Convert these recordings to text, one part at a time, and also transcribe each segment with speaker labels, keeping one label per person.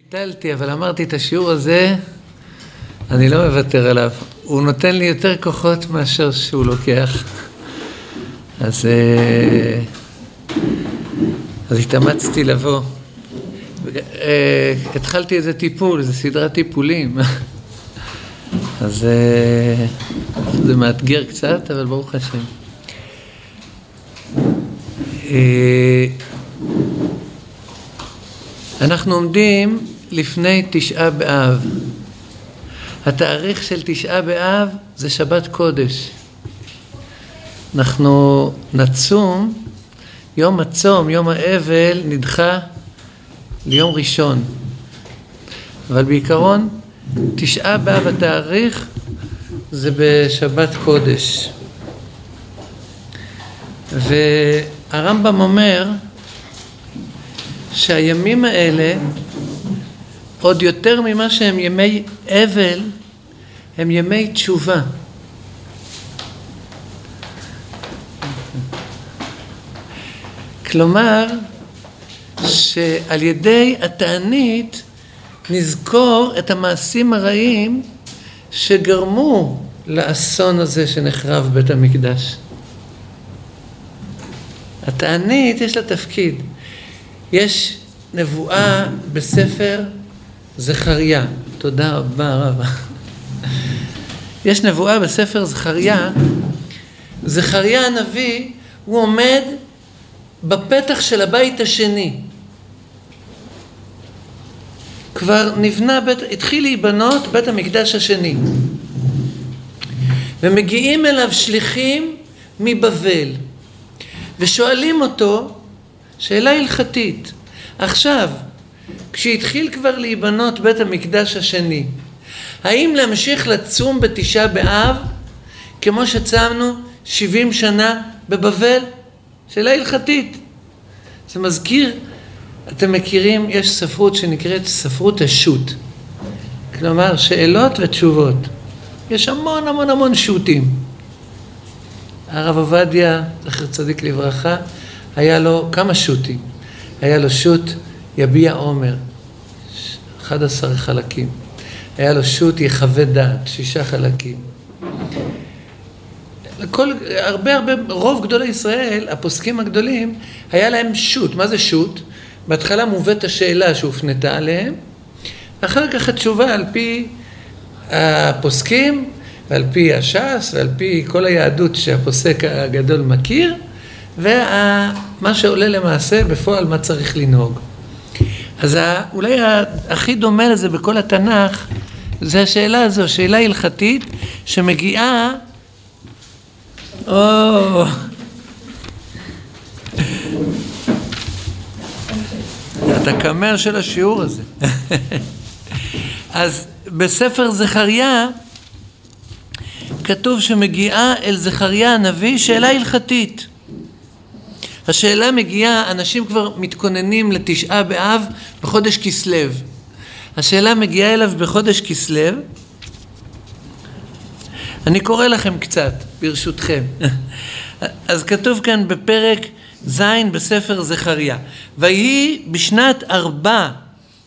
Speaker 1: ביטלתי, אבל אמרתי את השיעור הזה, אני לא מוותר עליו. הוא נותן לי יותר כוחות מאשר שהוא לוקח. אז, אה, אז התאמצתי לבוא. אה, התחלתי איזה טיפול, איזה סדרת טיפולים. אז אה, זה מאתגר קצת, אבל ברוך השם. אנחנו עומדים לפני תשעה באב. התאריך של תשעה באב זה שבת קודש. אנחנו נצום, יום הצום, יום האבל, נדחה ליום ראשון. אבל בעיקרון, תשעה באב התאריך זה בשבת קודש. והרמב"ם אומר שהימים האלה עוד יותר ממה שהם ימי אבל, הם ימי תשובה. כלומר, שעל ידי התענית נזכור את המעשים הרעים שגרמו לאסון הזה שנחרב בית המקדש. התענית יש לה תפקיד. יש נבואה בספר זכריה, תודה רבה רבה. יש נבואה בספר זכריה, זכריה הנביא, הוא עומד בפתח של הבית השני. כבר נבנה, בית, התחיל להיבנות בית המקדש השני. ומגיעים אליו שליחים מבבל, ושואלים אותו שאלה הלכתית. עכשיו, כשהתחיל כבר להיבנות בית המקדש השני, האם להמשיך לצום בתשעה באב כמו שצמנו שבעים שנה בבבל? שאלה הלכתית. זה מזכיר, אתם מכירים, יש ספרות שנקראת ספרות השו"ת. כלומר, שאלות ותשובות. יש המון המון המון שו"תים. הרב עובדיה, זכר צדיק לברכה, היה לו כמה שו"תים. היה לו שו"ת יביע עומר, 11 חלקים. היה לו שו"ת יחווה דעת, שישה חלקים. כל, הרבה הרבה, רוב גדולי ישראל, הפוסקים הגדולים, היה להם שו"ת. מה זה שו"ת? בהתחלה מובאת השאלה שהופנתה עליהם, אחר כך התשובה על פי הפוסקים ועל פי הש"ס ועל פי כל היהדות שהפוסק הגדול מכיר, ומה שעולה למעשה בפועל מה צריך לנהוג. אז אולי הכי דומה לזה בכל התנ"ך זה השאלה הזו, שאלה הלכתית שמגיעה או... אתה קמר של השיעור הזה. אז בספר זכריה כתוב שמגיעה אל זכריה הנביא שאלה הלכתית. השאלה מגיעה, אנשים כבר מתכוננים לתשעה באב בחודש כסלו. השאלה מגיעה אליו בחודש כסלו. אני קורא לכם קצת, ברשותכם. אז כתוב כאן בפרק ז' בספר זכריה, ויהי בשנת ארבע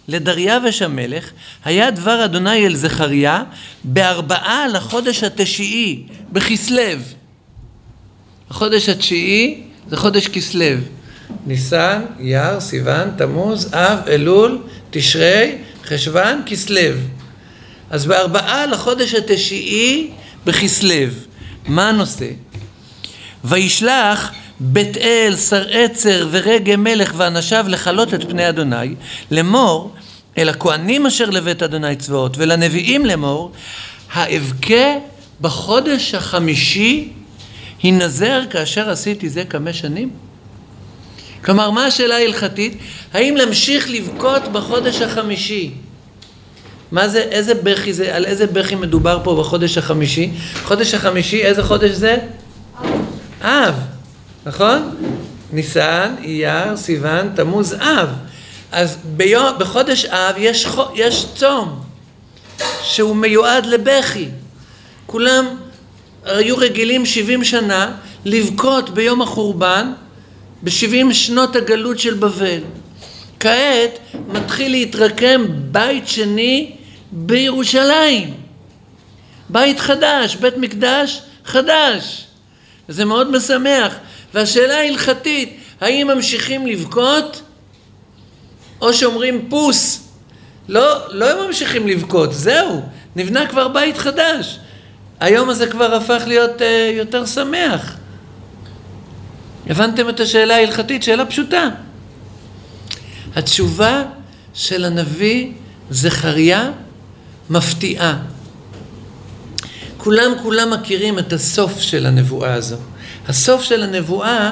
Speaker 1: לדריווש המלך, היה דבר אדוני אל זכריה בארבעה לחודש התשיעי, בכסלו. החודש התשיעי זה חודש כסלו. ניסן, אייר, סיוון, תמוז, אב, אלול, תשרי, חשוון, כסלו. אז בארבעה לחודש התשיעי בכסלו. מה הנושא? וישלח בית אל, שר עצר ורגה מלך ואנשיו לכלות את פני אדוני, לאמור אל הכהנים אשר לבית אדוני צבאות ולנביאים לאמור, האבכה בחודש החמישי הנזר כאשר עשיתי זה כמה שנים? כלומר, מה השאלה ההלכתית? האם להמשיך לבכות בחודש החמישי? מה זה, איזה בכי זה, על איזה בכי מדובר פה בחודש החמישי? חודש החמישי, איזה חודש זה? אב, נכון? ניסן, אייר, סיוון, תמוז, אב. אז ביום, בחודש אב יש, יש צום שהוא מיועד לבכי. כולם היו רגילים 70 שנה לבכות ביום החורבן, ב-70 שנות הגלות של בבל. כעת מתחיל להתרקם בית שני בירושלים. בית חדש, בית מקדש חדש. וזה מאוד משמח. והשאלה ההלכתית, האם ממשיכים לבכות או שאומרים פוס? לא, לא ממשיכים לבכות, זהו, נבנה כבר בית חדש. היום הזה כבר הפך להיות uh, יותר שמח. הבנתם את השאלה ההלכתית? שאלה פשוטה. התשובה של הנביא זכריה מפתיעה. כולם כולם מכירים את הסוף של הנבואה הזו. הסוף של הנבואה,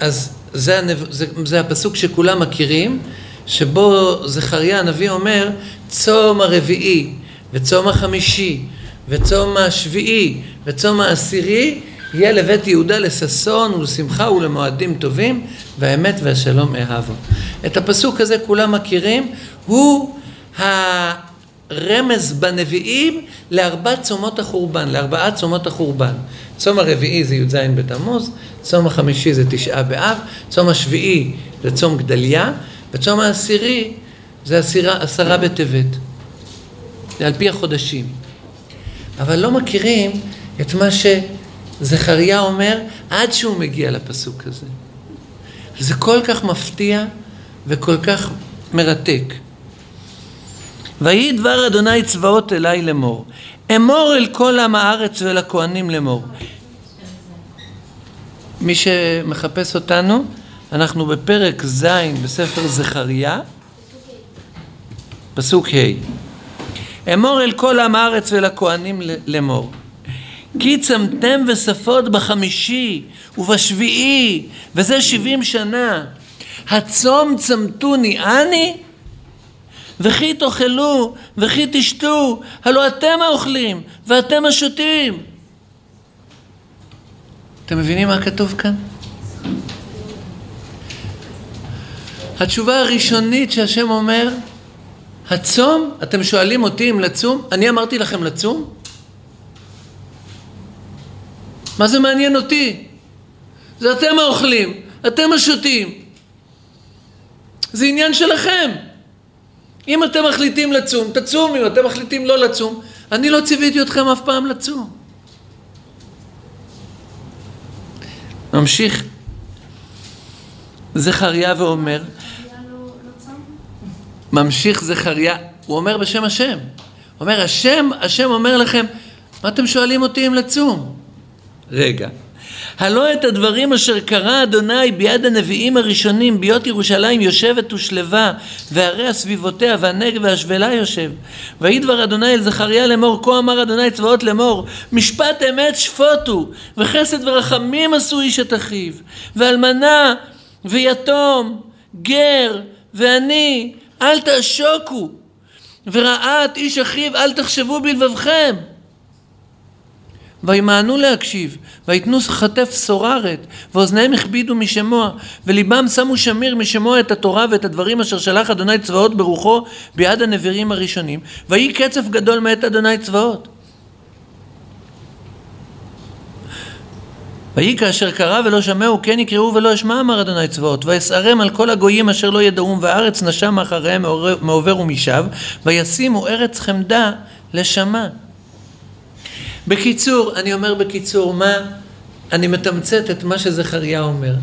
Speaker 1: אז זה, הנב... זה, זה הפסוק שכולם מכירים, שבו זכריה הנביא אומר, צום הרביעי וצום החמישי וצום השביעי וצום העשירי יהיה לבית יהודה לששון ולשמחה ולמועדים טובים והאמת והשלום אהבו. את הפסוק הזה כולם מכירים, הוא הרמז בנביאים לארבע צומות החורבן, לארבעה צומות החורבן. צום הרביעי זה י"ז בתמוז, צום החמישי זה תשעה באב, צום השביעי זה צום גדליה, וצום העשירי זה עשירה, עשרה בטבת. זה על פי החודשים. אבל לא מכירים את מה שזכריה אומר עד שהוא מגיע לפסוק הזה. זה כל כך מפתיע וכל כך מרתק. ויהי דבר אדוני צבאות אלי לאמור, אמור אל כל עם הארץ ואל הכהנים לאמור. מי שמחפש אותנו, אנחנו בפרק ז' בספר זכריה, פסוק ה' אמור אל כל עם הארץ ואל הכהנים לאמור. כי צמתם וספות בחמישי ובשביעי וזה שבעים שנה. הצום צמתוני אני וכי תאכלו וכי תשתו הלא אתם האוכלים ואתם השותים אתם מבינים מה כתוב כאן? התשובה הראשונית שהשם אומר, הצום, אתם שואלים אותי אם לצום? אני אמרתי לכם לצום? מה זה מעניין אותי? זה אתם האוכלים, אתם השותים. זה עניין שלכם. אם אתם מחליטים לצום, תצום, אם אתם מחליטים לא לצום, אני לא ציוויתי אתכם אף פעם לצום. ממשיך זכריה ואומר, ממשיך זכריה, הוא אומר בשם השם. הוא אומר, השם, השם אומר לכם, מה אתם שואלים אותי אם לצום? רגע. הלא את הדברים אשר קרא אדוני ביד הנביאים הראשונים ביות ירושלים יושבת ושלווה והרי הסביבותיה והנגב והשבלה יושב ויהי דבר אדוני אל זכריה לאמור כה אמר אדוני צבאות לאמור משפט אמת שפוטו וחסד ורחמים עשו איש את אחיו ואלמנה ויתום גר ועני אל תעשוקו, ורעת איש אחיו אל תחשבו בלבבכם. וימאנו להקשיב, ויתנו חטף סוררת, ואוזניהם הכבידו משמוע, וליבם שמו שמיר משמוע את התורה ואת הדברים אשר שלח אדוני צבאות ברוחו ביד הנבירים הראשונים, ויהי קצף גדול מאת אדוני צבאות. ויהי כאשר קרא ולא שמעו כן יקראו ולא אשמע אמר אדוני צבאות ויסערם על כל הגויים אשר לא ידעום והארץ נשם אחריהם מעובר ומשב וישימו ארץ חמדה לשמה. בקיצור, אני אומר בקיצור, מה? אני מתמצת את מה שזכריה אומר.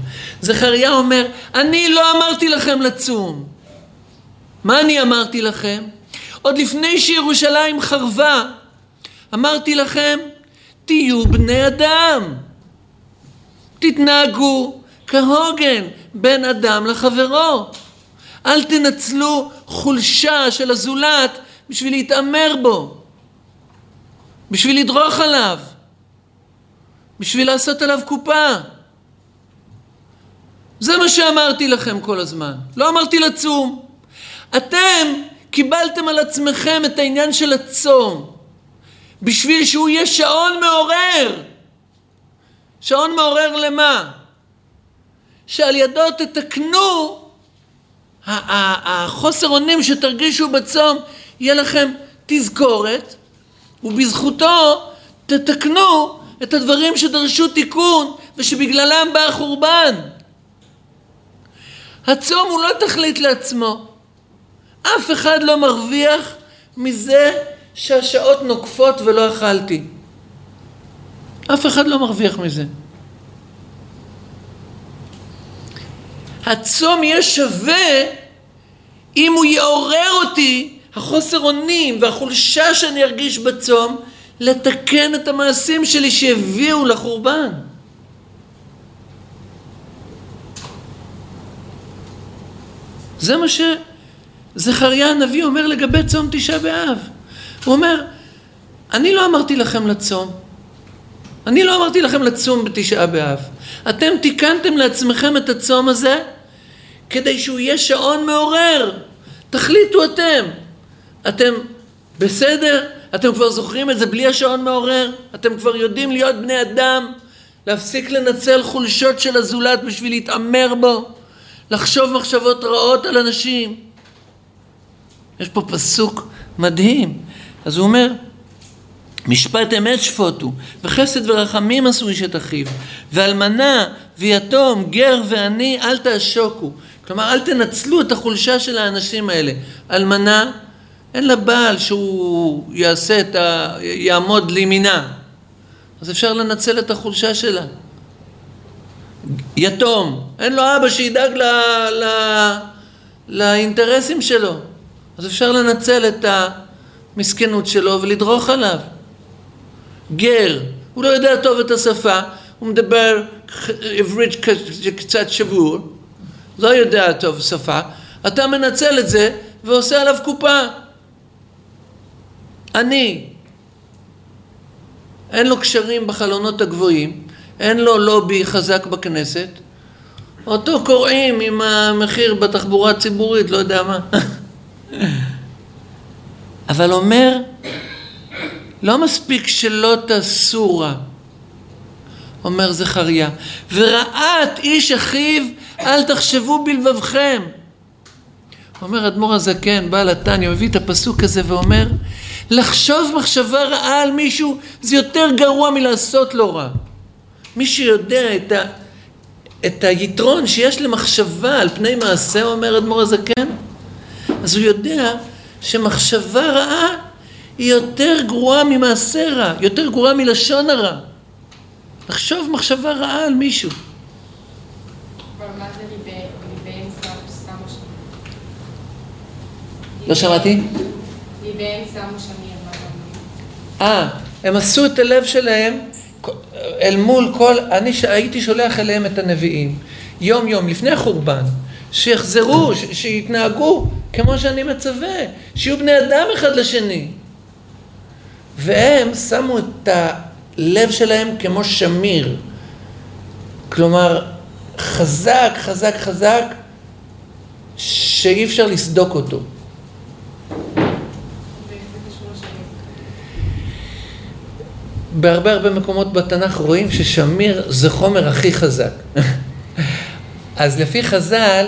Speaker 1: זכריה אומר, אני לא אמרתי לכם לצום. מה אני אמרתי לכם? עוד לפני שירושלים חרבה, אמרתי לכם, תהיו בני אדם. תתנהגו כהוגן בין אדם לחברו. אל תנצלו חולשה של הזולת בשביל להתעמר בו, בשביל לדרוך עליו, בשביל לעשות עליו קופה. זה מה שאמרתי לכם כל הזמן. לא אמרתי לצום. אתם קיבלתם על עצמכם את העניין של הצום בשביל שהוא יהיה שעון מעורר. שעון מעורר למה? שעל ידו תתקנו החוסר אונים שתרגישו בצום, יהיה לכם תזכורת, ובזכותו תתקנו את הדברים שדרשו תיקון ושבגללם בא החורבן. הצום הוא לא תכלית לעצמו. אף אחד לא מרוויח מזה שהשעות נוקפות ולא אכלתי. אף אחד לא מרוויח מזה. הצום יהיה שווה אם הוא יעורר אותי, החוסר אונים והחולשה שאני ארגיש בצום, לתקן את המעשים שלי שהביאו לחורבן. זה מה שזכריה הנביא אומר לגבי צום תשעה באב. הוא אומר, אני לא אמרתי לכם לצום. אני לא אמרתי לכם לצום בתשעה באב. אתם תיקנתם לעצמכם את הצום הזה כדי שהוא יהיה שעון מעורר. תחליטו אתם. אתם בסדר? אתם כבר זוכרים את זה בלי השעון מעורר? אתם כבר יודעים להיות בני אדם? להפסיק לנצל חולשות של הזולת בשביל להתעמר בו? לחשוב מחשבות רעות על אנשים? יש פה פסוק מדהים. אז הוא אומר, משפט אמת שפוטו, וחסד ורחמים עשו איש את אחיו, ואלמנה ויתום, גר ועני, אל תעשוקו. כלומר, אל תנצלו את החולשה של האנשים האלה. אלמנה, אין לה בעל שהוא יעשה את ה... יעמוד לימינה. אז אפשר לנצל את החולשה שלה. יתום, אין לו אבא שידאג ל... ל... לאינטרסים שלו. אז אפשר לנצל את המסכנות שלו ולדרוך עליו. גר, הוא לא יודע טוב את השפה, הוא מדבר עברית קצת שבור, לא יודע טוב שפה, אתה מנצל את זה ועושה עליו קופה. אני, אין לו קשרים בחלונות הגבוהים, אין לו לובי חזק בכנסת, אותו קוראים עם המחיר בתחבורה הציבורית, לא יודע מה. אבל אומר, לא מספיק שלא תעשו רע, אומר זכריה, ורעת איש אחיו אל תחשבו בלבבכם. אומר אדמו"ר הזקן, בעל התניא, מביא את הפסוק הזה ואומר, לחשוב מחשבה רעה על מישהו זה יותר גרוע מלעשות לו רע. מי שיודע את, ה, את היתרון שיש למחשבה על פני מעשה, אומר אדמו"ר הזקן, אז הוא יודע שמחשבה רעה היא יותר גרועה ממעשה רע, יותר גרועה מלשון הרע. לחשוב מחשבה רעה על מישהו. לא שמעתי? אה, הם עשו את הלב שלהם אל מול כל, אני הייתי שולח אליהם את הנביאים, יום יום, לפני החורבן, שיחזרו, שיתנהגו כמו שאני מצווה, שיהיו בני אדם אחד לשני. והם שמו את הלב שלהם כמו שמיר, כלומר חזק, חזק, חזק, שאי אפשר לסדוק אותו. בהרבה הרבה מקומות בתנ"ך רואים ששמיר זה חומר הכי חזק. אז לפי חז"ל,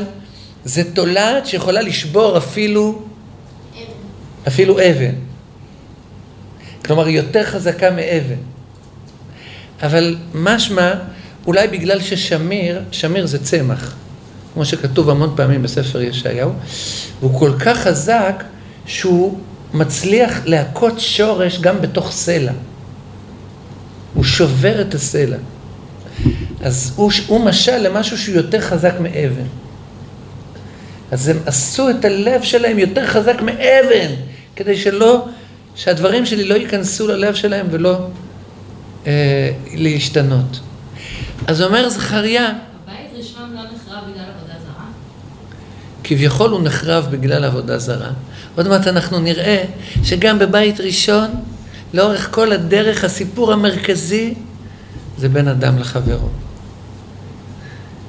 Speaker 1: זה תולעת שיכולה לשבור אפילו, אפילו אבן. כלומר, היא יותר חזקה מאבן. אבל משמע, אולי בגלל ששמיר, שמיר זה צמח, כמו שכתוב המון פעמים בספר ישעיהו, והוא כל כך חזק שהוא מצליח להכות שורש גם בתוך סלע. הוא שובר את הסלע. אז הוא, הוא משל למשהו שהוא יותר חזק מאבן. אז הם עשו את הלב שלהם יותר חזק מאבן, כדי שלא, שהדברים שלי לא ייכנסו ללב שלהם ולא אה, להשתנות. אז אומר זכריה...
Speaker 2: הבית ראשון לא נחרב בגלל עבודה זרה?
Speaker 1: כביכול הוא נחרב בגלל עבודה זרה. עוד מעט אנחנו נראה שגם בבית ראשון, לאורך כל הדרך, הסיפור המרכזי זה בין אדם לחברו.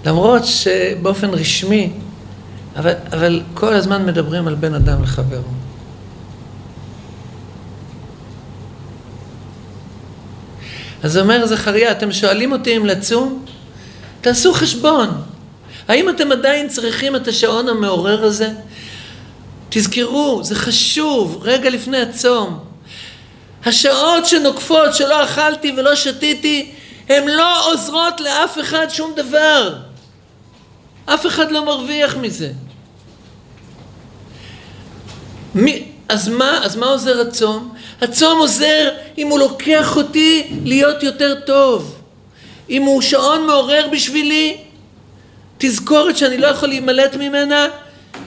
Speaker 1: למרות שבאופן רשמי, אבל, אבל כל הזמן מדברים על בין אדם לחברו. אז אומר זכריה, אתם שואלים אותי אם לצום? תעשו חשבון. האם אתם עדיין צריכים את השעון המעורר הזה? תזכרו, זה חשוב, רגע לפני הצום. השעות שנוקפות שלא אכלתי ולא שתיתי, הן לא עוזרות לאף אחד שום דבר. אף אחד לא מרוויח מזה. מי, אז מה, אז מה עוזר הצום? הצום עוזר אם הוא לוקח אותי להיות יותר טוב. אם הוא שעון מעורר בשבילי, תזכורת שאני לא יכול להימלט ממנה,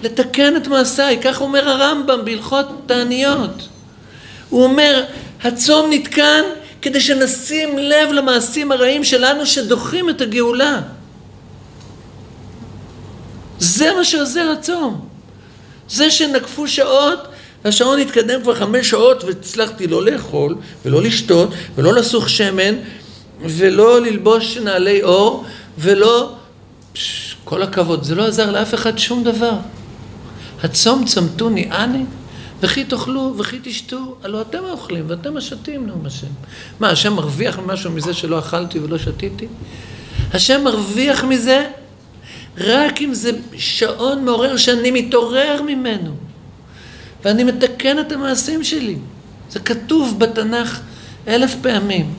Speaker 1: לתקן את מעשיי. כך אומר הרמב"ם בהלכות תעניות. הוא אומר, הצום נתקן כדי שנשים לב למעשים הרעים שלנו שדוחים את הגאולה. זה מה שעוזר הצום. זה שנקפו שעות, והשעון התקדם כבר חמש שעות והצלחתי לא לאכול ולא לשתות ולא לסוך שמן ולא ללבוש נעלי אור ולא... פש, כל הכבוד, זה לא עזר לאף אחד שום דבר. הצום צמתוני אני וכי תאכלו וכי תשתו, הלא אתם האוכלים ואתם השתים, נאום השם. מה, השם מרוויח משהו מזה שלא אכלתי ולא שתיתי? השם מרוויח מזה רק אם זה שעון מעורר שאני מתעורר ממנו ואני מתקן את המעשים שלי. זה כתוב בתנ"ך אלף פעמים.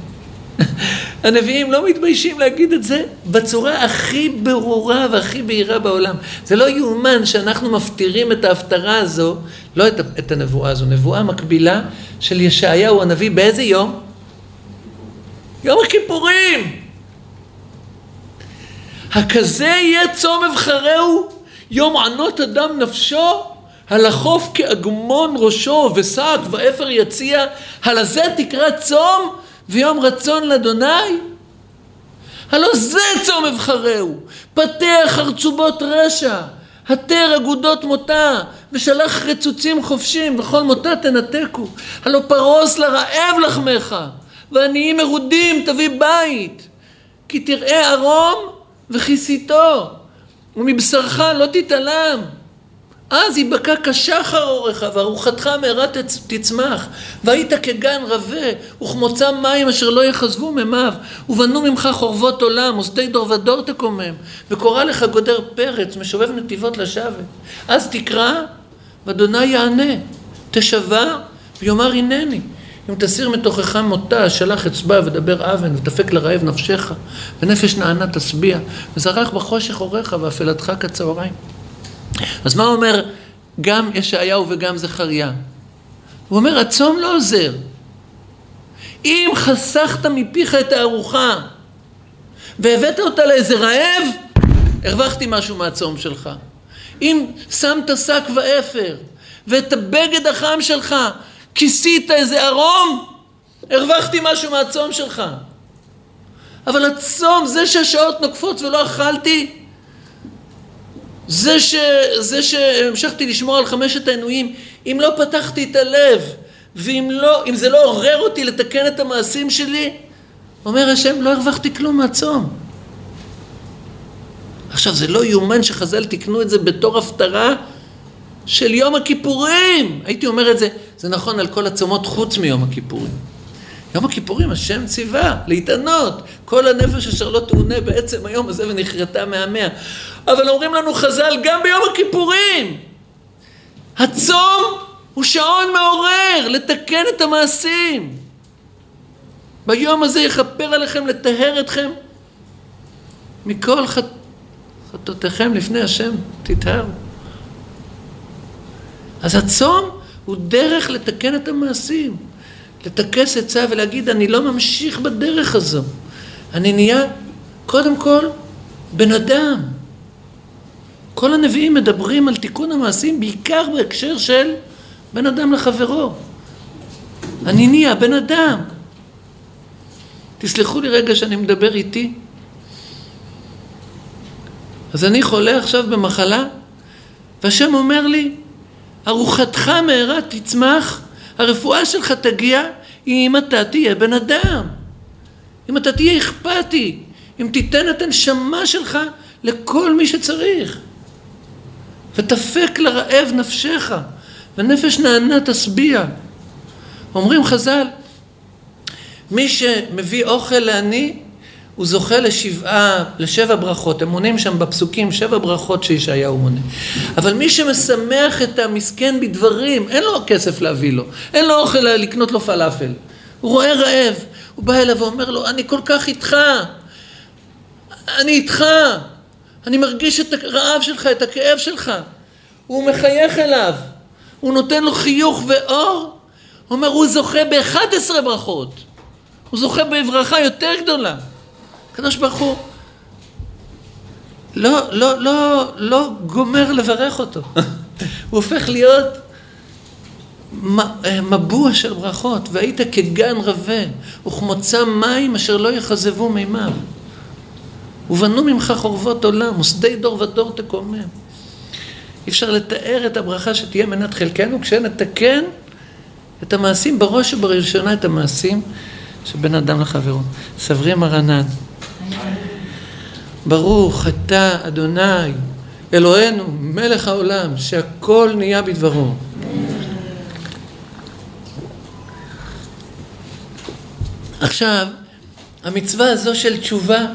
Speaker 1: הנביאים לא מתביישים להגיד את זה בצורה הכי ברורה והכי בהירה בעולם. זה לא יאומן שאנחנו מפטירים את ההפטרה הזו, לא את, את הנבואה הזו, נבואה מקבילה של ישעיהו הנביא באיזה יום? יום הכיפורים! הכזה יהיה צום אבחרהו, יום ענות אדם נפשו, הלחוף כאגמון ראשו ושק ואפר יציע, הלזה תקרא צום ויום רצון לאדוני? הלא זה צום אבחרהו, פתח חרצובות רשע, התר אגודות מותה, ושלח רצוצים חופשים, וכל מותה תנתקו. הלא פרוס לרעב לחמך, ועניים מרודים תביא בית. כי תראה ערום וכיסיתו, ומבשרך לא תתעלם. אז יבקע כשחר אורך, וארוחתך מהרה תצמח, והיית כגן רבה, וכמוצא מים אשר לא יכזבו ממיו, ובנו ממך חורבות עולם, ושדה דור ודור תקומם, וקורא לך גודר פרץ, משובב נתיבות לשבת. אז תקרא, ואדוני יענה, תשבע, ויאמר הנני. אם תסיר מתוכך מותה, שלח אצבע ודבר אבן, ותפק לרעב נפשך, ונפש נענה תשביע, וזרח בחושך עורך, ואפלתך כצהריים. אז מה אומר גם ישעיהו וגם זכריה? הוא אומר, הצום לא עוזר. אם חסכת מפיך את הארוחה והבאת אותה לאיזה רעב, הרווחתי משהו מהצום שלך. אם שמת שק ואפר ואת הבגד החם שלך כיסית איזה ערום, הרווחתי משהו מהצום שלך. אבל הצום, זה שהשעות נוקפות ולא אכלתי, זה, ש, זה שהמשכתי לשמור על חמשת העינויים, אם לא פתחתי את הלב, ואם לא, זה לא עורר אותי לתקן את המעשים שלי, אומר השם, לא הרווחתי כלום מהצום. עכשיו, זה לא יאומן שחז"ל תיקנו את זה בתור הפטרה של יום הכיפורים. הייתי אומר את זה, זה נכון על כל הצומות חוץ מיום הכיפורים. יום הכיפורים השם ציווה להתענות, כל הנפש אשר לא תעונה בעצם היום הזה ונכרתה מהמאה. אבל אומרים לנו חז"ל גם ביום הכיפורים, הצום הוא שעון מעורר לתקן את המעשים. ביום הזה יכפר עליכם לטהר אתכם מכל חט... חטאותיכם לפני השם, תטהרו. אז הצום הוא דרך לתקן את המעשים. לטכס עצה ולהגיד, אני לא ממשיך בדרך הזו. אני נהיה, קודם כל, בן אדם. כל הנביאים מדברים על תיקון המעשים בעיקר בהקשר של בן אדם לחברו. אני נהיה בן אדם. תסלחו לי רגע שאני מדבר איתי. אז אני חולה עכשיו במחלה, והשם אומר לי, ארוחתך מהרה תצמח הרפואה שלך תגיע אם אתה תהיה בן אדם, אם אתה תהיה אכפתי, אם תיתן את הנשמה שלך לכל מי שצריך. ותפק לרעב נפשך, ונפש נענה תשביע. אומרים חז"ל, מי שמביא אוכל לעני, הוא זוכה לשבעה, לשבע ברכות, הם מונים שם בפסוקים שבע ברכות שישעיהו מונה. אבל מי שמשמח את המסכן בדברים, אין לו כסף להביא לו, אין לו אוכל לקנות לו פלאפל. הוא רואה רעב, הוא בא אליו ואומר לו, אני כל כך איתך, אני איתך, אני מרגיש את הרעב שלך, את הכאב שלך. הוא מחייך אליו, הוא נותן לו חיוך ואור. הוא אומר, הוא זוכה ב-11 ברכות. הוא זוכה בברכה יותר גדולה. הקדוש ברוך הוא לא, לא, לא, לא גומר לברך אותו. הוא הופך להיות מבוע של ברכות, והיית כגן רבה, וכמוצא מים אשר לא יכזבו מימיו. ובנו ממך חורבות עולם, ושדה דור ודור תקומם. אי אפשר לתאר את הברכה שתהיה מנת חלקנו כשנתקן את המעשים, בראש ובראשונה את המעשים שבין אדם לחברו. סברי מרנן. ברוך אתה אדוני אלוהינו מלך העולם שהכל נהיה בדברו. עכשיו, המצווה הזו של תשובה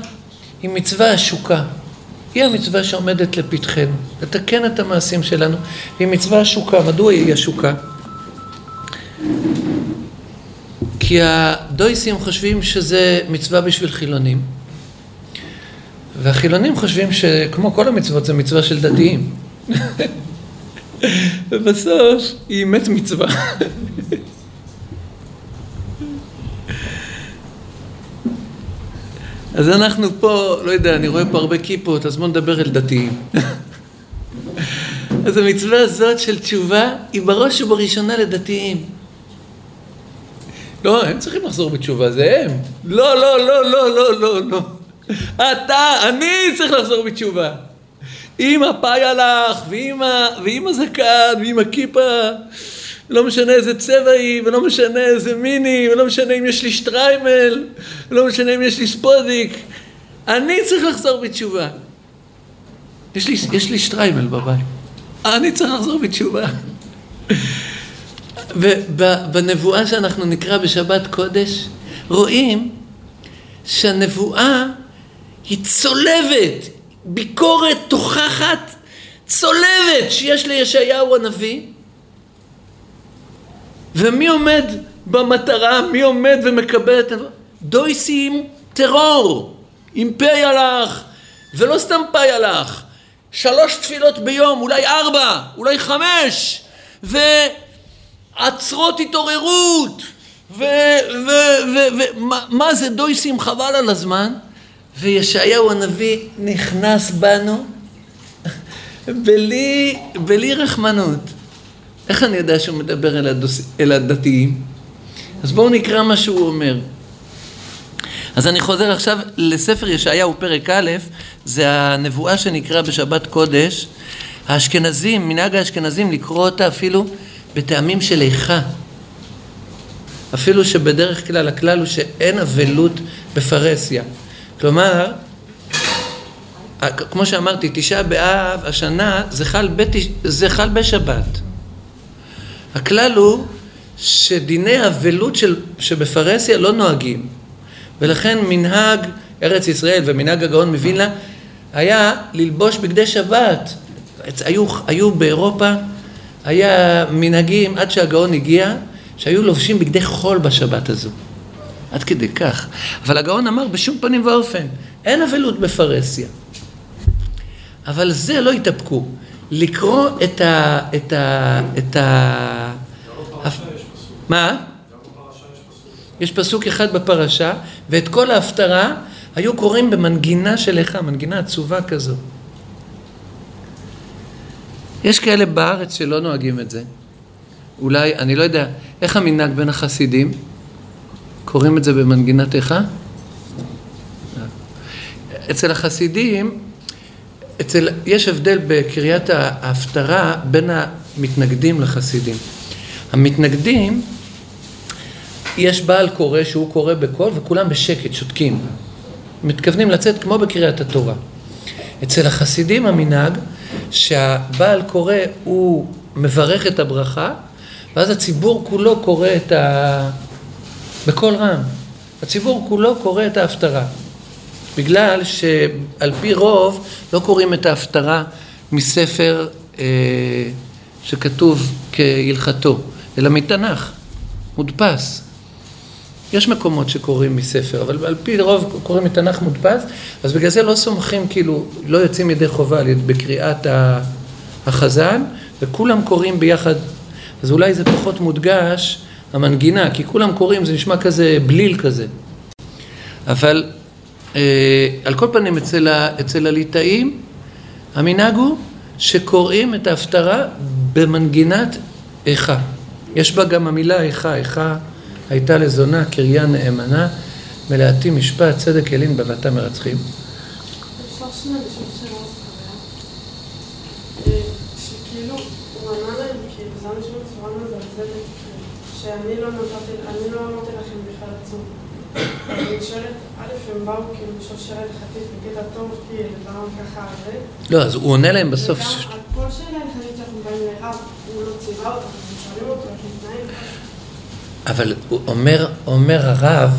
Speaker 1: היא מצווה עשוקה. היא המצווה שעומדת לפתחנו, לתקן את המעשים שלנו, והיא מצווה עשוקה. מדוע היא עשוקה? כי הדויסים חושבים שזה מצווה בשביל חילונים, והחילונים חושבים שכמו כל המצוות זה מצווה של דתיים. ובסוף היא מת מצווה. אז אנחנו פה, לא יודע, אני רואה פה הרבה כיפות, אז בואו נדבר אל דתיים. אז המצווה הזאת של תשובה היא בראש ובראשונה לדתיים. לא, הם צריכים לחזור בתשובה, זה הם. לא, לא, לא, לא, לא, לא, לא. אתה, אני צריך לחזור בתשובה. עם הפאי הלך, ועם הזקן, ועם הכיפה, לא משנה איזה צבע היא, ולא משנה איזה מיני, ולא משנה אם יש לי שטריימל, ולא משנה אם יש לי ספודיק. אני צריך לחזור בתשובה. יש לי, יש לי שטריימל בבית. אני צריך לחזור בתשובה. ובנבואה שאנחנו נקרא בשבת קודש, רואים שהנבואה היא צולבת, ביקורת תוכחת, צולבת שיש לישעיהו הנביא. ומי עומד במטרה? מי עומד ומקבל את... דויסים טרור, עם פ' הלך, ולא סתם פ' הלך, שלוש תפילות ביום, אולי ארבע, אולי חמש, ועצרות התעוררות, ומה זה דויסים חבל על הזמן, וישעיהו הנביא נכנס בנו בלי, בלי רחמנות. איך אני יודע שהוא מדבר אל, הדוס, אל הדתיים? אז בואו נקרא מה שהוא אומר. אז אני חוזר עכשיו לספר ישעיהו פרק א', זה הנבואה שנקרא בשבת קודש. האשכנזים, מנהג האשכנזים לקרוא אותה אפילו בטעמים של איכה. אפילו שבדרך כלל הכלל הוא שאין אבלות בפרהסיה. כלומר, כמו שאמרתי, תשעה באב השנה זה חל, בתש... זה חל בשבת. הכלל הוא שדיני אבלות של... שבפרהסיה לא נוהגים. ולכן מנהג ארץ ישראל ומנהג הגאון מווילנה היה ללבוש בגדי שבת. היו, היו באירופה, היה מנהגים עד שהגאון הגיע, שהיו לובשים בגדי חול בשבת הזו. עד כדי כך. אבל הגאון אמר בשום פנים ואופן, אין אבלות בפרהסיה. אבל זה לא התאפקו. לקרוא את ה... את ה... את ה... מה? יש פסוק אחד בפרשה, ואת כל ההפטרה היו קוראים במנגינה של איכה, מנגינה עצובה כזו. יש כאלה בארץ שלא נוהגים את זה. אולי, אני לא יודע, איך המנהג בין החסידים? קוראים את זה במנגינת איכה? אצל החסידים, אצל, יש הבדל בקריאת ההפטרה בין המתנגדים לחסידים. המתנגדים, יש בעל קורא שהוא קורא בקול וכולם בשקט, שותקים. מתכוונים לצאת כמו בקריאת התורה. אצל החסידים המנהג שהבעל קורא הוא מברך את הברכה ואז הציבור כולו קורא את ה... בקול רם. הציבור כולו קורא את ההפטרה. בגלל שעל פי רוב לא קוראים את ההפטרה מספר אה, שכתוב כהלכתו, אלא מתנ"ך, מודפס. יש מקומות שקוראים מספר, אבל על פי רוב קוראים מתנ"ך מודפס, אז בגלל זה לא סומכים, כאילו, לא יוצאים ידי חובה בקריאת החז"ל, וכולם קוראים ביחד, אז אולי זה פחות מודגש, המנגינה, כי כולם קוראים, זה נשמע כזה בליל כזה. אבל אה, על כל פנים, אצל, אצל הליטאים, המנהג הוא שקוראים את ההפטרה במנגינת איכה. יש בה גם המילה איכה, איכה הייתה לזונה קריה נאמנה, מלאתי משפט, צדק ילין בבתה מרצחים.
Speaker 3: אפשר שנייה לשאול שאלה אה, שכאילו, הוא ענה להם, כאילו, זה היה נשמע בצורה מזלזלת, שאני לא נתתי, אני לא אמרתי לכם בכלל עצום. אני שואלת, א', הם באו כאילו שאלה הלכתית בקטע טוב, כאילו, למה ככה זה?
Speaker 1: לא, אז הוא עונה להם בסוף.
Speaker 3: וגם על כל שאלה הלכתית שאנחנו באים לרב, הוא לא ציווה אותנו, אנחנו שואלים אותו איך להתנהג.
Speaker 1: אבל הוא אומר, אומר הרב,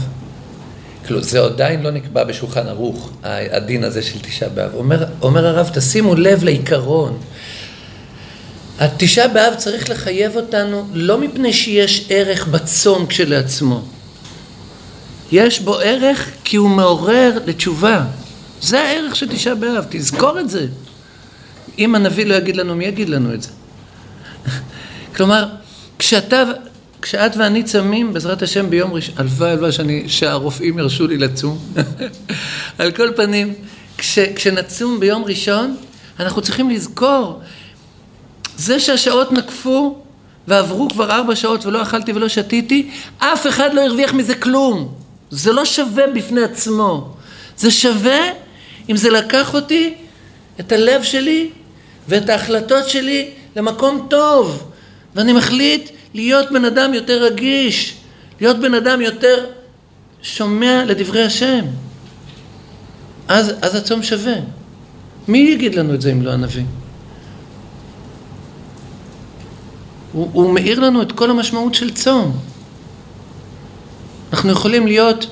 Speaker 1: כאילו זה עדיין לא נקבע בשולחן ערוך, הדין הזה של תשעה באב. אומר, אומר הרב, תשימו לב לעיקרון. התשעה באב צריך לחייב אותנו לא מפני שיש ערך בצום כשלעצמו. יש בו ערך כי הוא מעורר לתשובה. זה הערך של תשעה באב, תזכור את זה. אם הנביא לא יגיד לנו, מי יגיד לנו את זה? כלומר, כשאתה, כשאת ואני צמים, בעזרת השם ביום ראשון, הלוואי הלוואי שהרופאים ירשו לי לצום. על כל פנים, כש, כשנצום ביום ראשון, אנחנו צריכים לזכור, זה שהשעות נקפו ועברו כבר ארבע שעות ולא אכלתי ולא שתיתי, אף אחד לא הרוויח מזה כלום. זה לא שווה בפני עצמו. זה שווה אם זה לקח אותי, את הלב שלי ואת ההחלטות שלי למקום טוב. ואני מחליט להיות בן אדם יותר רגיש, להיות בן אדם יותר שומע לדברי השם. אז, אז הצום שווה. מי יגיד לנו את זה אם לא הנביא? הוא, הוא מאיר לנו את כל המשמעות של צום. אנחנו יכולים להיות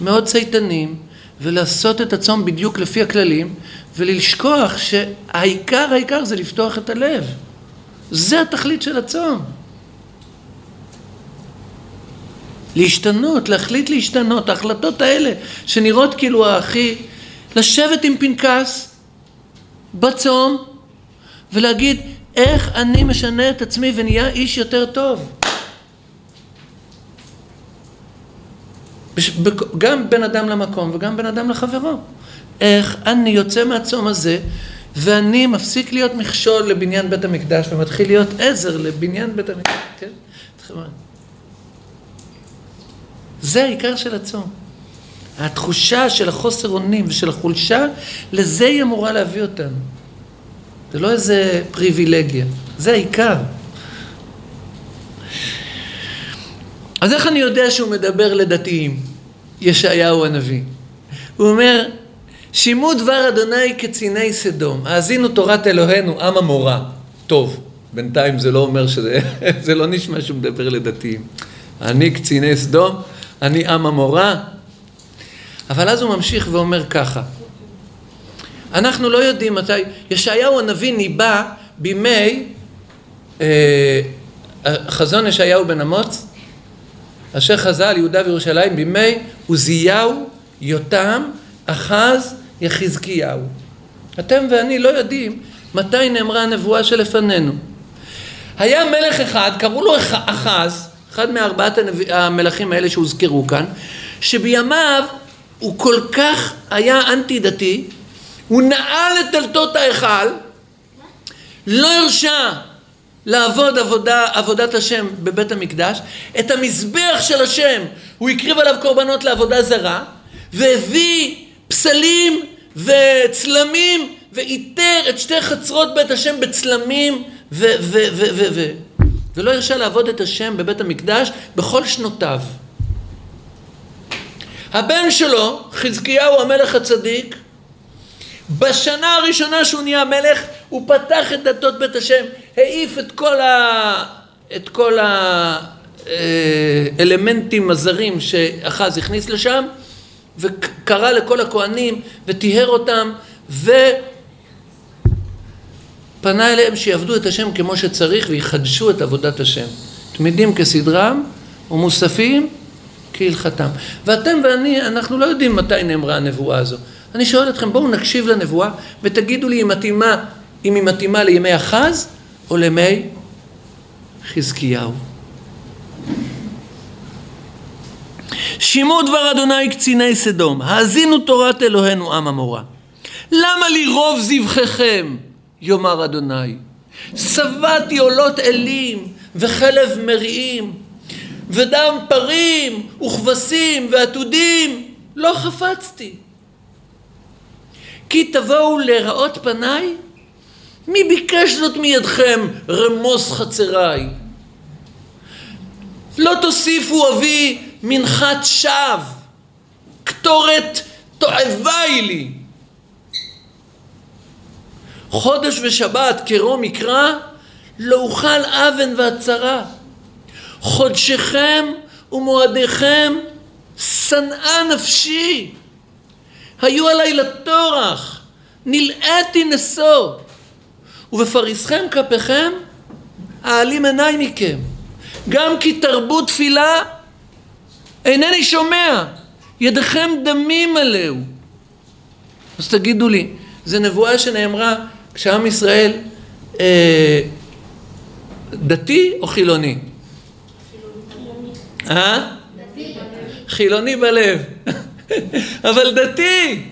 Speaker 1: מאוד צייתנים ולעשות את הצום בדיוק לפי הכללים ולשכוח שהעיקר העיקר זה לפתוח את הלב. זה התכלית של הצום. להשתנות, להחליט להשתנות, ההחלטות האלה שנראות כאילו הכי... לשבת עם פנקס בצום ולהגיד איך אני משנה את עצמי ונהיה איש יותר טוב. גם בין אדם למקום וגם בין אדם לחברו. איך אני יוצא מהצום הזה ואני מפסיק להיות מכשול לבניין בית המקדש ומתחיל להיות עזר לבניין בית המקדש, כן? זה העיקר של הצום. התחושה של החוסר אונים ושל החולשה, לזה היא אמורה להביא אותנו. זה לא איזה פריבילגיה, זה העיקר. אז איך אני יודע שהוא מדבר לדתיים, ישעיהו הנביא? הוא אומר, שימו דבר אדוני כציני סדום, האזינו תורת אלוהינו, עם המורה. טוב, בינתיים זה לא אומר שזה, זה לא נשמע שהוא מדבר לדתיים. אני קציני סדום, אני עם המורה. אבל אז הוא ממשיך ואומר ככה, אנחנו לא יודעים מתי, ישעיהו הנביא ניבא בימי אה, חזון ישעיהו בן אמוץ, אשר חזה על יהודה וירושלים בימי עוזיהו, יותם, אחז, יחזקיהו. אתם ואני לא יודעים מתי נאמרה הנבואה שלפנינו. היה מלך אחד, קראו לו אחז, אחד מארבעת המלכים האלה שהוזכרו כאן, שבימיו הוא כל כך היה אנטי דתי, הוא נעל את דלתות ההיכל, לא הרשה לעבוד עבודה, עבודת השם בבית המקדש, את המזבח של השם הוא הקריב עליו קורבנות לעבודה זרה, והביא פסלים וצלמים, ואיתר את שתי חצרות בית השם בצלמים, ו... ו, ו, ו, ו ולא הרשה לעבוד את השם בבית המקדש בכל שנותיו. הבן שלו, חזקיהו המלך הצדיק, בשנה הראשונה שהוא נהיה מלך, הוא פתח את דלתות בית השם, העיף את כל, ה... את כל האלמנטים הזרים שאחז הכניס לשם, וקרא לכל הכהנים וטיהר אותם, ופנה אליהם שיעבדו את השם כמו שצריך ויחדשו את עבודת השם. תמידים כסדרם ומוספים כהלכתם. ואתם ואני, אנחנו לא יודעים מתי נאמרה הנבואה הזו. אני שואל אתכם, בואו נקשיב לנבואה ותגידו לי אם, מתאימה, אם היא מתאימה לימי אחז או לימי חזקיהו. שמעו דבר אדוני קציני סדום, האזינו תורת אלוהינו עם עמורה. למה לי רוב זבחיכם, יאמר אדוני? שבעתי עולות אלים וחלב מריעים ודם פרים וכבשים ועתודים לא חפצתי. כי תבואו לראות פניי? מי ביקש זאת מידכם רמוס חצריי? לא תוסיפו אבי מנחת שווא, קטורת תועבה היא לי. חודש ושבת קרום מקרא, לא אוכל אבן והצרה. חודשכם ומועדיכם שנאה נפשי. היו עלי לטורח, נלאיתי נשוא. ובפריסכם כפיכם, אעלים עיניי מכם. גם כי תרבו תפילה, אינני שומע. ידיכם דמים עליהו. אז תגידו לי, זו נבואה שנאמרה כשעם ישראל אה, דתי או חילוני? אה? חילוני בלב, אבל דתי.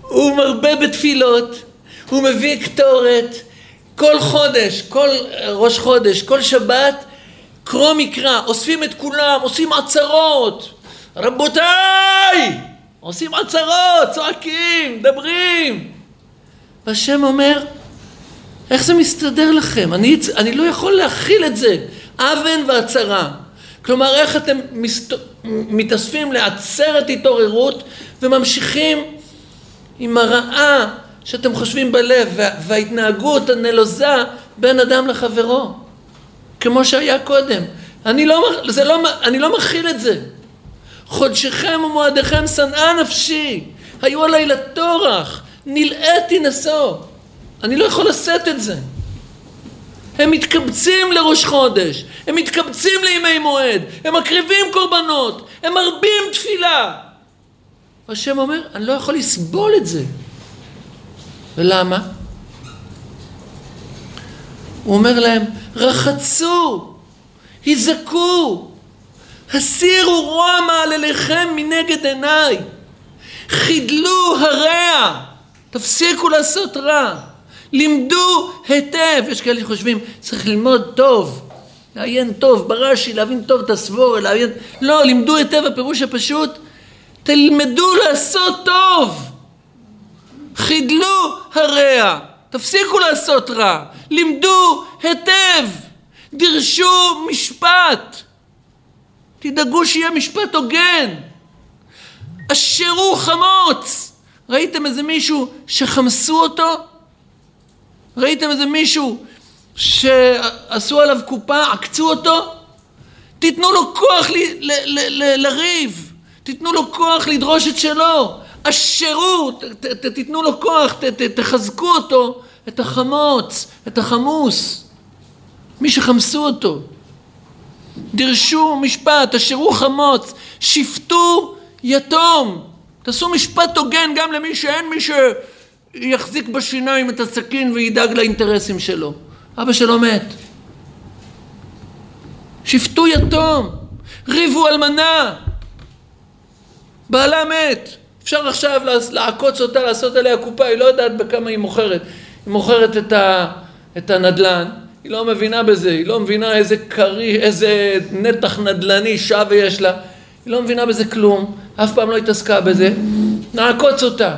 Speaker 1: הוא מרבה בתפילות, הוא מביא קטורת, כל חודש, כל ראש חודש, כל שבת, קרוא מקרא, אוספים את כולם, עושים עצרות. רבותיי! עושים עצרות, צועקים, מדברים. והשם אומר, איך זה מסתדר לכם? אני, אני לא יכול להכיל את זה. אבן והצרה. כלומר, איך אתם מסת... מתאספים לעצרת התעוררות וממשיכים עם הרעה שאתם חושבים בלב וההתנהגות הנלוזה בין אדם לחברו, כמו שהיה קודם. אני לא, זה לא, אני לא מכיל את זה. חודשיכם ומועדיכם שנאה נפשי, היו עליי לטורח, נלאיתי נשוא. אני לא יכול לשאת את זה. הם מתקבצים לראש חודש, הם מתקבצים לימי מועד, הם מקריבים קורבנות, הם מרבים תפילה. השם אומר, אני לא יכול לסבול את זה. ולמה? הוא אומר להם, רחצו, היזקו, הסירו רוע מעלליכם מנגד עיניי, חידלו הרע, תפסיקו לעשות רע. לימדו היטב, יש כאלה שחושבים צריך ללמוד טוב, לעיין טוב ברש"י, להבין טוב את הסבורה, לעיין, לא, לימדו היטב, הפירוש הפשוט, תלמדו לעשות טוב, חידלו הרע, תפסיקו לעשות רע, לימדו היטב, דרשו משפט, תדאגו שיהיה משפט הוגן, אשרו חמוץ, ראיתם איזה מישהו שחמסו אותו? ראיתם איזה מישהו שעשו עליו קופה, עקצו אותו? תיתנו לו כוח ל, ל, ל, ל, לריב, תיתנו לו כוח לדרוש את שלו, אשרו, ת, ת, ת, תיתנו לו כוח, ת, ת, תחזקו אותו, את החמוץ, את החמוס, מי שחמסו אותו. דרשו משפט, אשרו חמוץ, שפטו יתום, תעשו משפט הוגן גם למי שאין מי ש... יחזיק בשיניים את הסכין וידאג לאינטרסים שלו. אבא שלו מת. שפטו יתום, ריבו אלמנה, בעלה מת. אפשר עכשיו לעקוץ אותה, לעשות עליה קופה, היא לא יודעת בכמה היא מוכרת. היא מוכרת את, ה, את הנדלן, היא לא מבינה בזה, היא לא מבינה איזה קרי, איזה נתח נדל"ני שווה יש לה, היא לא מבינה בזה כלום, אף פעם לא התעסקה בזה, נעקוץ אותה.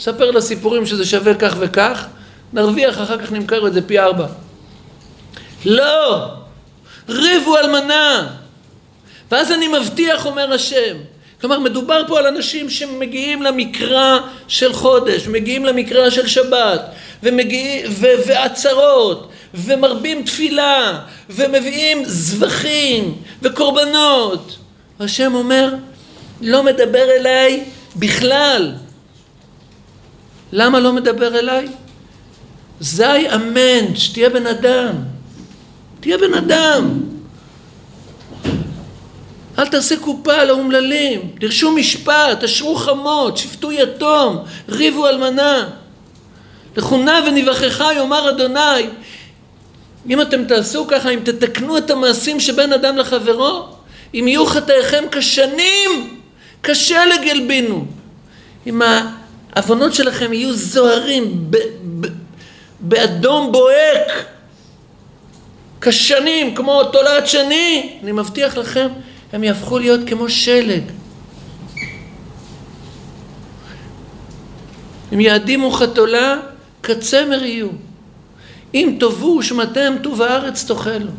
Speaker 1: ספר לה סיפורים שזה שווה כך וכך, נרוויח, אחר כך נמכר את זה פי ארבע. לא! ריבו אלמנה! ואז אני מבטיח, אומר השם. כלומר, מדובר פה על אנשים שמגיעים למקרא של חודש, מגיעים למקרא של שבת, ומגיעים, ו- ועצרות, ומרבים תפילה, ומביאים זבחים וקורבנות. השם אומר, לא מדבר אליי בכלל. למה לא מדבר אליי? זי אמן, שתהיה בן אדם. תהיה בן אדם. אל תעשה קופה על האומללים, דרשו משפט, אשרו חמות, שפטו יתום, ריבו אלמנה. לכו נא ונבחך יאמר אדוני. אם אתם תעשו ככה, אם תתקנו את המעשים שבין אדם לחברו, אם יהיו חטאיכם כשנים, קשה לגלבינו. אם העוונות שלכם יהיו זוהרים ב- ב- באדום בוהק, כשנים, כמו תולעת שני, אני מבטיח לכם, הם יהפכו להיות כמו שלג. אם יעדימו חתולה, כצמר יהיו. אם תאבו שמתם טוב הארץ תאכלו.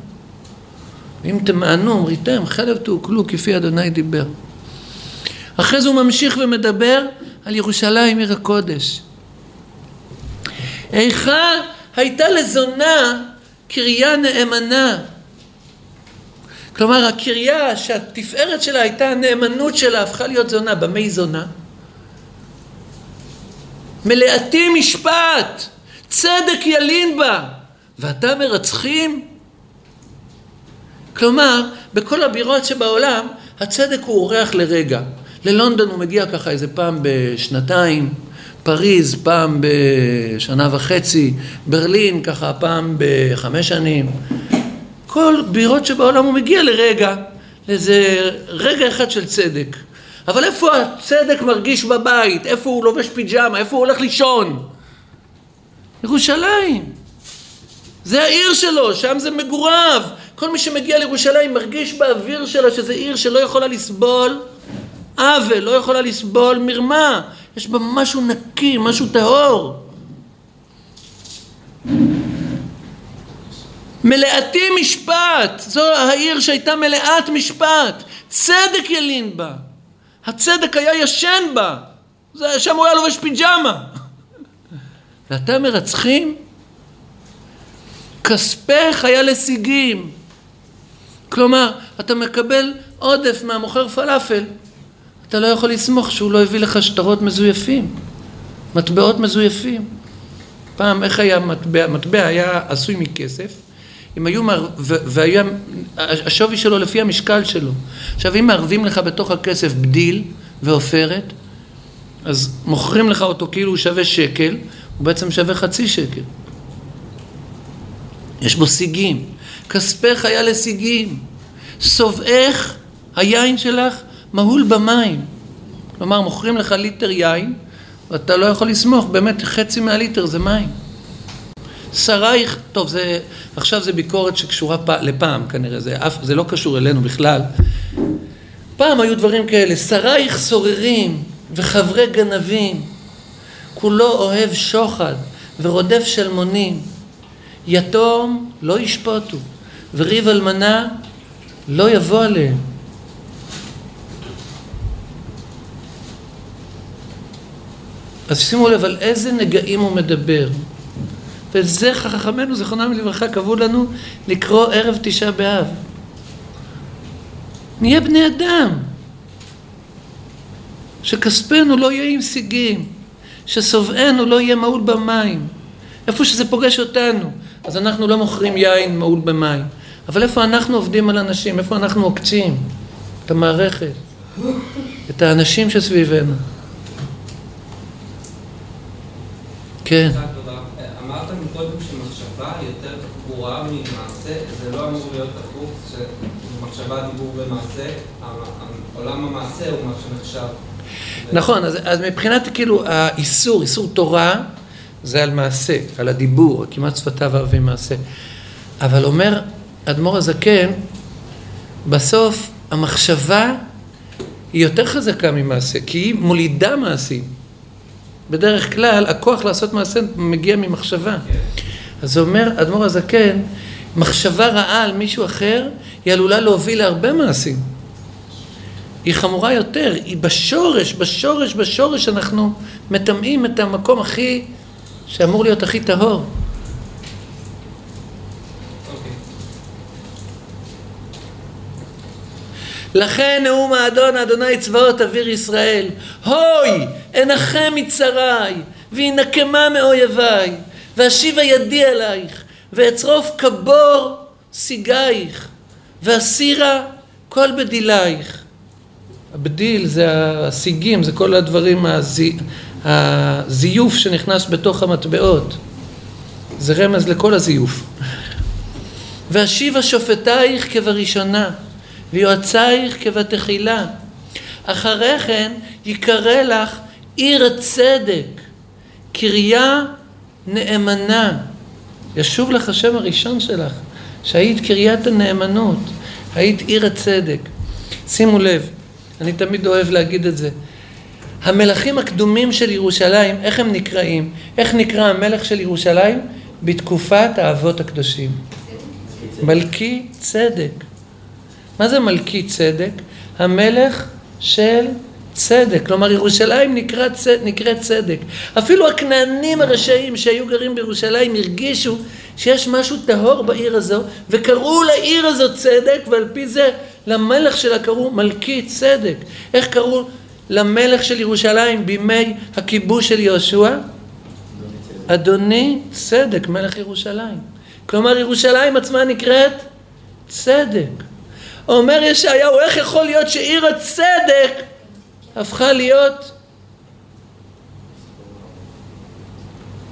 Speaker 1: אם תמענו אמריתם חלב תאכלו כפי אדוני דיבר. אחרי זה הוא ממשיך ומדבר על ירושלים עיר הקודש. איכה הייתה לזונה קריה נאמנה. כלומר הקריה שהתפארת שלה הייתה הנאמנות שלה הפכה להיות זונה. במה היא זונה? מלאתי משפט, צדק ילין בה, ואתה מרצחים? כלומר, בכל הבירות שבעולם, הצדק הוא אורח לרגע. ללונדון הוא מגיע ככה איזה פעם בשנתיים, פריז פעם בשנה וחצי, ברלין ככה פעם בחמש שנים. כל בירות שבעולם הוא מגיע לרגע, לאיזה רגע אחד של צדק. אבל איפה הצדק מרגיש בבית? איפה הוא לובש פיג'מה? איפה הוא הולך לישון? ירושלים. זה העיר שלו, שם זה מגוריו. כל מי שמגיע לירושלים מרגיש באוויר שלה שזה עיר שלא יכולה לסבול עוול, לא יכולה לסבול מרמה. יש בה משהו נקי, משהו טהור. מלאתי משפט, זו העיר שהייתה מלאת משפט, צדק ילין בה. הצדק היה ישן בה, זה, שם הוא היה לובש פיג'מה. ואתם מרצחים? כספך היה לשיגים. כלומר, אתה מקבל עודף מהמוכר פלאפל, אתה לא יכול לסמוך שהוא לא הביא לך שטרות מזויפים, מטבעות מזויפים. פעם, איך היה מטבע? מטבע היה עשוי מכסף, אם היו, מער... והיה, השווי שלו לפי המשקל שלו. עכשיו, אם מערבים לך בתוך הכסף בדיל ועופרת, אז מוכרים לך אותו כאילו הוא שווה שקל, הוא בעצם שווה חצי שקל. יש בו סיגים. כספך היה לסיגים. שובעך, היין שלך, מהול במים. כלומר, מוכרים לך ליטר יין, ואתה לא יכול לסמוך, באמת חצי מהליטר זה מים. שרייך, טוב, זה, עכשיו זה ביקורת שקשורה פ, לפעם כנראה, זה, אף, זה לא קשור אלינו בכלל. פעם היו דברים כאלה, שרייך סוררים וחברי גנבים, כולו אוהב שוחד ורודף שלמונים, יתום לא ישפוטו, וריב אלמנה לא יבוא עליהם. אז שימו לב על איזה נגעים הוא מדבר. וזה חכמינו, זכרונם לברכה, קבעו לנו לקרוא ערב תשעה באב. נהיה בני אדם. שכספנו לא יהיה עם סיגים, ששובענו לא יהיה מהול במים. איפה שזה פוגש אותנו, אז אנחנו לא מוכרים יין מהול במים. אבל איפה אנחנו עובדים על אנשים? איפה אנחנו עוקצים? את המערכת, את האנשים שסביבנו. כן.
Speaker 4: אמרת מקודם שמחשבה יותר גרועה ממעשה, זה לא אמור להיות הפוך, שמחשבה, דיבור ומעשה, עולם המעשה הוא מה שנחשב.
Speaker 1: נכון, אז, אז מבחינת כאילו האיסור, איסור תורה, זה על מעשה, על הדיבור, כמעט שפתיו אוהבים מעשה. אבל אומר אדמו"ר הזקן, בסוף המחשבה היא יותר חזקה ממעשה, כי היא מולידה מעשים. בדרך כלל הכוח לעשות מעשה מגיע ממחשבה. אז אומר אדמו"ר הזקן, מחשבה רעה על מישהו אחר, היא עלולה להוביל להרבה מעשים. היא חמורה יותר, היא בשורש, בשורש, בשורש אנחנו מטמאים את המקום הכי, שאמור להיות הכי טהור. לכן נאום האדון אדוני צבאות אוויר ישראל הוי אנחם מצרי וינקמה מאויביי ואשיבה ידי אלייך ואצרוף כבור סיגייך ואסירה כל בדילייך. הבדיל זה הסיגים, זה כל הדברים, הזי, הזיוף שנכנס בתוך המטבעות. זה רמז לכל הזיוף. ואשיבה שופטייך כבראשונה, ויועצייך כבתחילה. אחרי כן יקרא לך עיר הצדק, קריה נאמנה. ישוב לך השם הראשון שלך, שהיית קריית הנאמנות, היית עיר הצדק. שימו לב, אני תמיד אוהב להגיד את זה. המלכים הקדומים של ירושלים, איך הם נקראים? איך נקרא המלך של ירושלים? בתקופת האבות הקדושים. מלכי צדק. מה זה מלכי צדק? המלך של צדק. כלומר, ירושלים נקראת צדק, נקראת צדק. אפילו הכנענים הרשעים שהיו גרים בירושלים הרגישו שיש משהו טהור בעיר הזו, וקראו לעיר הזו צדק, ועל פי זה למלך שלה קראו מלכי צדק. איך קראו למלך של ירושלים בימי הכיבוש של יהושע? אדוני צדק, מלך ירושלים. כלומר, ירושלים עצמה נקראת צדק. אומר ישעיהו, איך יכול להיות שעיר הצדק הפכה להיות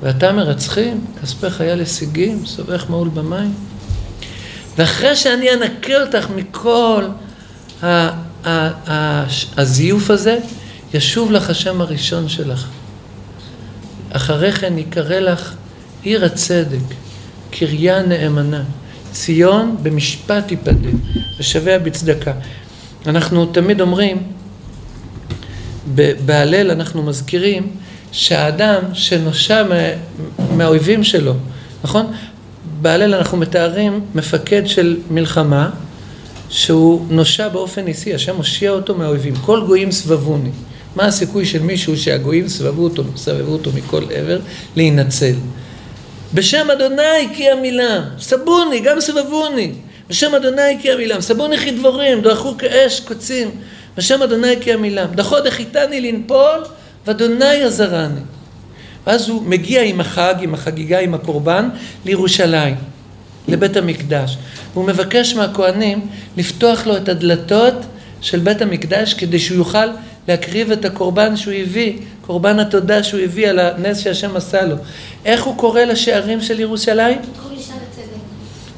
Speaker 1: ואתה מרצחים, כספי חייל הישגים, סובך מעול במים. ואחרי שאני אנקה אותך מכל הזיוף הזה, ישוב לך השם הראשון שלך. אחרי כן יקרא לך עיר הצדק, קריה נאמנה. ציון במשפט תיפדה, ושביה בצדקה. אנחנו תמיד אומרים, בהלל אנחנו מזכירים שהאדם שנושע מהאויבים שלו, נכון? בהלל אנחנו מתארים מפקד של מלחמה שהוא נושע באופן ניסי, השם מושיע אותו מהאויבים. כל גויים סבבוני. מה הסיכוי של מישהו שהגויים סבבו אותו, סבבו אותו מכל עבר, להינצל? בשם אדוני כי המילה, סבוני, גם סבבוני. בשם אדוני כי המילה, סבוני כדבורים, דרכו כאש קוצים. בשם אדוני כי המילה. דחו דחיתני לנפול, ואדוני עזרני. ואז הוא מגיע עם החג, עם החגיגה, עם הקורבן, לירושלים, לבית המקדש. והוא מבקש מהכוהנים לפתוח לו את הדלתות של בית המקדש כדי שהוא יוכל להקריב את הקורבן שהוא הביא, קורבן התודה שהוא הביא על הנס שהשם עשה לו. איך הוא קורא לשערים של ירושלים?
Speaker 5: פיתחו לי שערי צדק.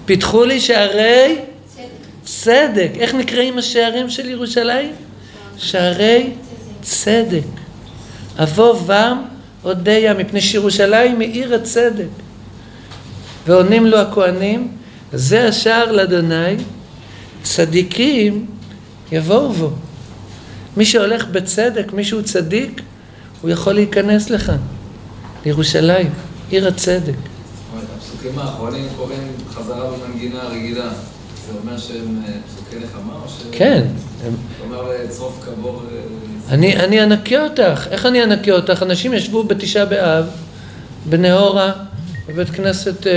Speaker 1: פיתחו לי שערי
Speaker 5: צדק.
Speaker 1: צדק. איך נקראים השערים של ירושלים? שערי צדק. אבוא בם אודיה, מפני שירושלים היא עיר הצדק. ועונים לו הכהנים, זה השער לאדוני, צדיקים יבואו בו. מי שהולך בצדק, מי שהוא צדיק, הוא יכול להיכנס לכאן, לירושלים, עיר הצדק.
Speaker 6: הפסוקים האחרונים קוראים חזרה במנגינה רגילה. זה אומר שהם אה, פסוקי נחמה או ש...
Speaker 1: כן. הם...
Speaker 6: זה אומר לצרוף כבור... אה,
Speaker 1: אני, אני אנקה אותך. איך אני אנקה אותך? אנשים ישבו בתשעה באב, בנהורה, בבית כנסת אה,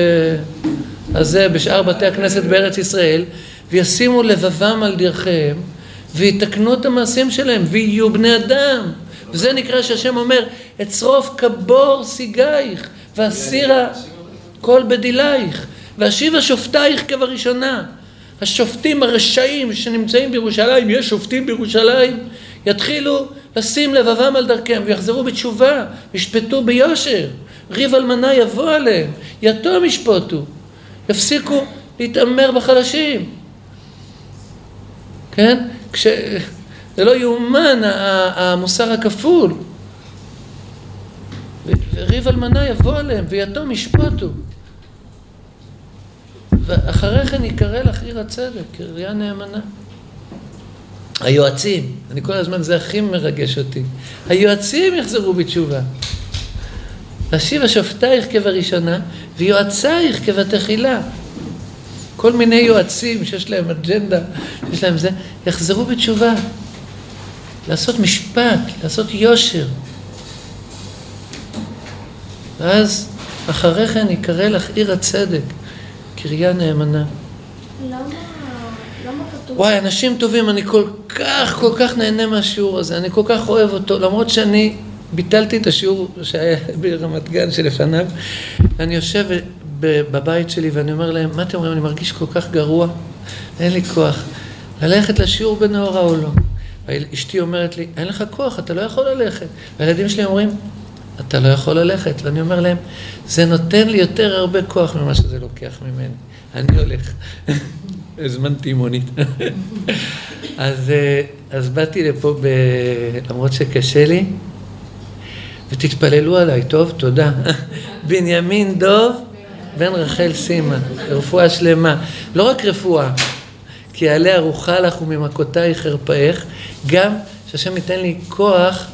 Speaker 1: הזה, בשאר בתי הכנסת בארץ ישראל, וישימו לבבם על דרכיהם, ויתקנו את המעשים שלהם, ויהיו בני אדם. וזה נקרא שהשם אומר, אצרוף כבור סיגייך, ואסירה כל בדילייך, ואשיבה שופטייך כבראשונה. השופטים הרשעים שנמצאים בירושלים, יש שופטים בירושלים, יתחילו לשים לבבם על דרכיהם ויחזרו בתשובה, ישפטו ביושר, ריב אלמנה יבוא עליהם, יתום ישפוטו, יפסיקו להתעמר בחלשים. כן? כש... זה לא יאומן המוסר הכפול. וריב אלמנה יבוא עליהם ויתום ישפוטו. ואחרי כן יקרא לך עיר הצדק, קריה נאמנה. היועצים, אני כל הזמן, זה הכי מרגש אותי. היועצים יחזרו בתשובה. להשיב השופטייך כבראשונה, ויועצייך כבתחילה. כל מיני יועצים שיש להם אג'נדה, שיש להם זה, יחזרו בתשובה. לעשות משפט, לעשות יושר. ואז אחרי כן יקרא לך עיר הצדק, קריה נאמנה.
Speaker 5: למה, למה כתוב?
Speaker 1: וואי, אנשים טובים, אני כל כך, כל כך נהנה מהשיעור הזה, אני כל כך אוהב אותו, למרות שאני ביטלתי את השיעור שהיה ברמת גן שלפניו, ואני יושב בבית שלי ואני אומר להם, מה אתם אומרים, אני מרגיש כל כך גרוע, אין לי כוח. ללכת לשיעור בנאורה או לא. ואשתי אומרת לי, אין לך כוח, אתה לא יכול ללכת. והילדים שלי אומרים, אתה לא יכול ללכת. ואני אומר להם, זה נותן לי יותר הרבה כוח ממה שזה לוקח ממני. אני הולך. הזמנתי מונית. אז, אה, אז באתי לפה, ב... למרות שקשה לי, ותתפללו עליי, טוב? תודה. בנימין דוב, בן רחל סימה, רפואה שלמה. לא רק רפואה, כי יעלה ארוחה לך וממכותייך ארפאך, גם שהשם ייתן לי כוח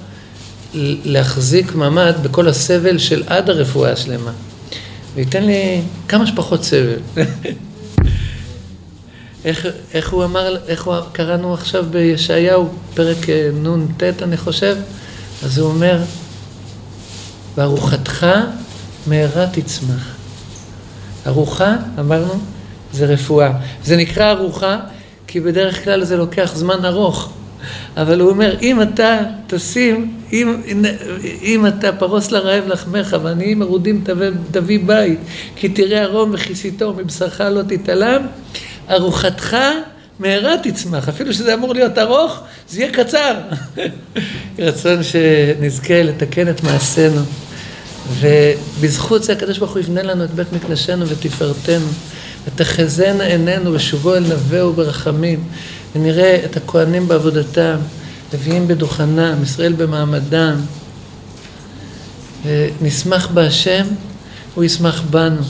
Speaker 1: להחזיק ממ"ד בכל הסבל של עד הרפואה השלמה. וייתן לי כמה שפחות סבל. איך, איך הוא אמר, איך הוא, קראנו עכשיו בישעיהו, פרק אה, נ"ט אני חושב, אז הוא אומר, וארוחתך מהרה תצמח. ארוחה, אמרנו, זה רפואה. זה נקרא ארוחה, כי בדרך כלל זה לוקח זמן ארוך. אבל הוא אומר, אם אתה תשים, אם, אם אתה פרוס לרעב לחמך ועניים מרודים תביא בית, כי תראה ערום וכיסיתו מבשרך לא תתעלם, ארוחתך מהרה תצמח, אפילו שזה אמור להיות ארוך, זה יהיה קצר. רצון שנזכה לתקן את מעשינו. ובזכות זה הקדוש ברוך הוא יבנה לנו את בית מקדשנו ותפארתנו. ותחזינה עינינו ושובו אל נווהו ברחמים. ונראה את הכהנים בעבודתם, לוויים בדוכנם, ישראל במעמדם. ונשמח בהשם, הוא ישמח בנו.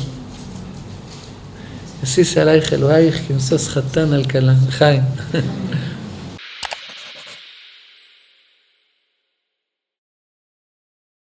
Speaker 1: יסיס עלייך אלוהיך כי משוש חתן על כלה. חיים.